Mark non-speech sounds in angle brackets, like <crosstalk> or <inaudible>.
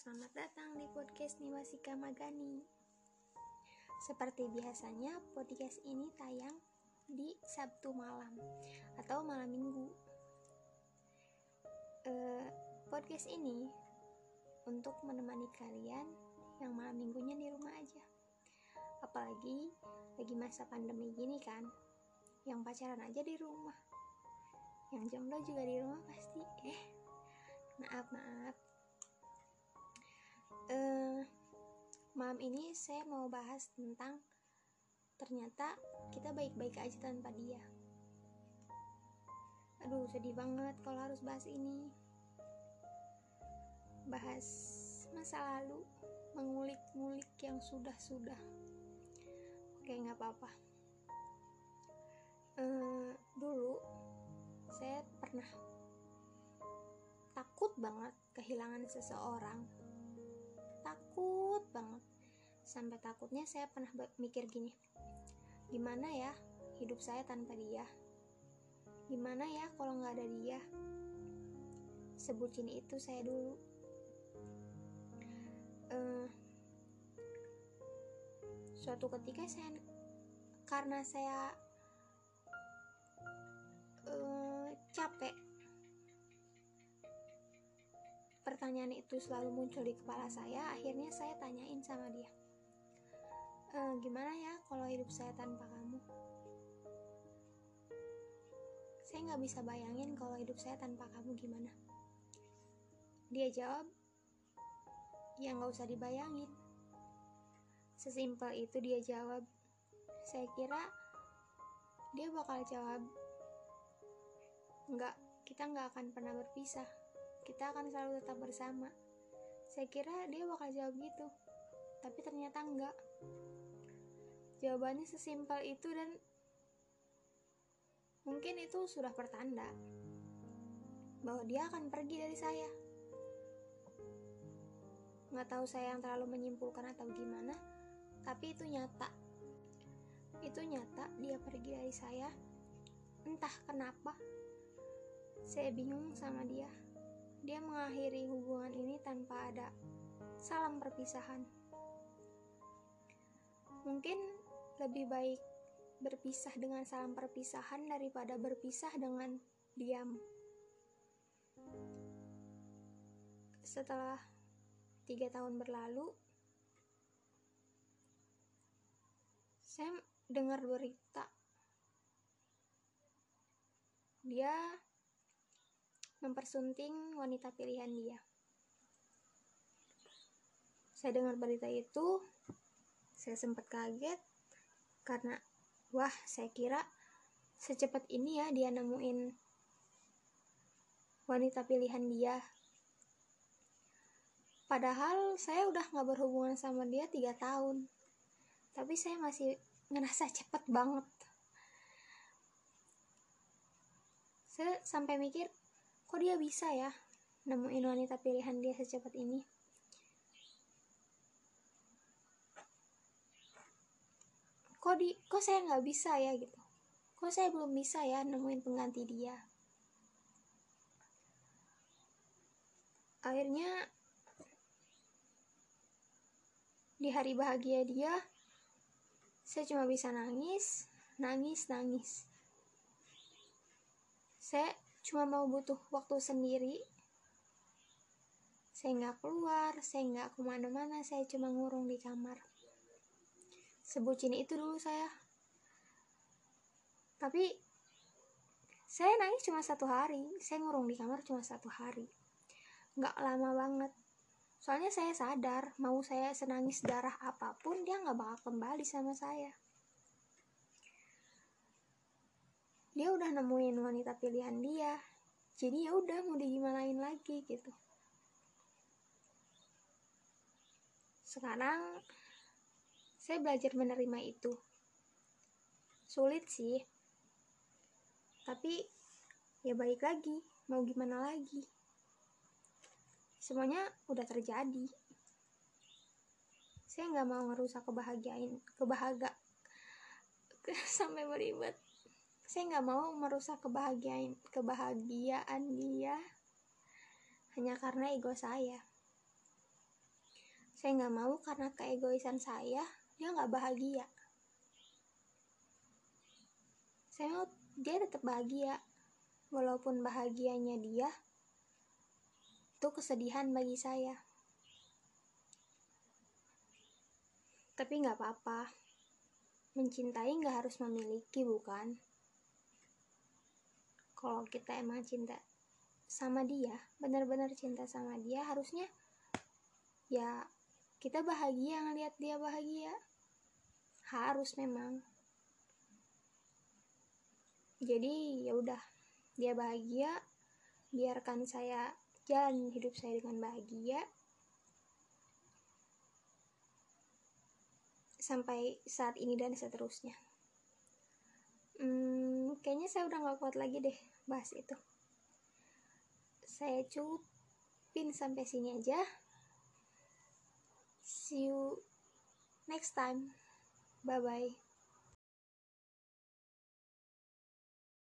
selamat datang di podcast Niwasika Magani. Seperti biasanya, podcast ini tayang di Sabtu malam atau malam minggu. Uh, podcast ini untuk menemani kalian yang malam minggunya di rumah aja. Apalagi lagi masa pandemi gini kan, yang pacaran aja di rumah, yang jomblo juga di rumah pasti. Eh, maaf maaf uh, malam ini saya mau bahas tentang ternyata kita baik-baik aja tanpa dia. Aduh sedih banget kalau harus bahas ini. Bahas masa lalu mengulik-ngulik yang sudah-sudah. Oke nggak apa-apa. Uh, dulu saya pernah takut banget kehilangan seseorang takut banget. Sampai takutnya saya pernah mikir gini gimana ya hidup saya tanpa dia? Gimana ya kalau nggak ada dia? Sebutin itu saya dulu. Uh, suatu ketika saya karena saya uh, capek pertanyaan itu selalu muncul di kepala saya, akhirnya saya tanyain sama dia, e, gimana ya kalau hidup saya tanpa kamu? Saya nggak bisa bayangin kalau hidup saya tanpa kamu gimana. Dia jawab, ya nggak usah dibayangin. Sesimpel itu dia jawab. Saya kira dia bakal jawab, nggak, kita nggak akan pernah berpisah kita akan selalu tetap bersama. Saya kira dia bakal jawab gitu, tapi ternyata enggak. Jawabannya sesimpel itu dan mungkin itu sudah pertanda bahwa dia akan pergi dari saya. Nggak tahu saya yang terlalu menyimpulkan atau gimana, tapi itu nyata. Itu nyata dia pergi dari saya. Entah kenapa, saya bingung sama dia. Dia mengakhiri hubungan ini tanpa ada salam perpisahan. Mungkin lebih baik berpisah dengan salam perpisahan daripada berpisah dengan diam. Setelah tiga tahun berlalu, saya dengar berita dia mempersunting wanita pilihan dia. Saya dengar berita itu, saya sempat kaget karena wah, saya kira secepat ini ya dia nemuin wanita pilihan dia. Padahal saya udah nggak berhubungan sama dia tiga tahun, tapi saya masih ngerasa cepet banget. Saya sampai mikir, kok dia bisa ya nemuin wanita pilihan dia secepat ini? Kok di kok saya nggak bisa ya gitu? Kok saya belum bisa ya nemuin pengganti dia? Akhirnya di hari bahagia dia saya cuma bisa nangis nangis nangis. Saya cuma mau butuh waktu sendiri. Saya nggak keluar saya nggak ke mana-mana saya cuma ngurung di kamar. Sebutin itu dulu saya. Tapi saya nangis cuma satu hari. Saya ngurung di kamar cuma satu hari. Nggak lama banget. Soalnya saya sadar mau saya senangis darah apa pun dia nggak bakal kembali sama saya dia udah nemuin wanita pilihan dia. Jadi ya udah mau digimanain lagi gitu. Sekarang saya belajar menerima itu. Sulit sih. Tapi ya baik lagi mau gimana lagi. Semuanya udah terjadi. Saya nggak mau ngerusak kebahagiaan kebahagia <laughs> sampai beribet saya nggak mau merusak kebahagiaan kebahagiaan dia hanya karena ego saya. Saya nggak mau karena keegoisan saya dia nggak bahagia. Saya mau dia tetap bahagia. Walaupun bahagianya dia itu kesedihan bagi saya. Tapi nggak apa-apa. Mencintai nggak harus memiliki bukan kalau kita emang cinta sama dia benar-benar cinta sama dia harusnya ya kita bahagia ngelihat dia bahagia. Harus memang. Jadi ya udah dia bahagia biarkan saya jalan hidup saya dengan bahagia. Sampai saat ini dan seterusnya kayaknya saya udah gak kuat lagi deh bahas itu. Saya cupin sampai sini aja. See you next time. Bye bye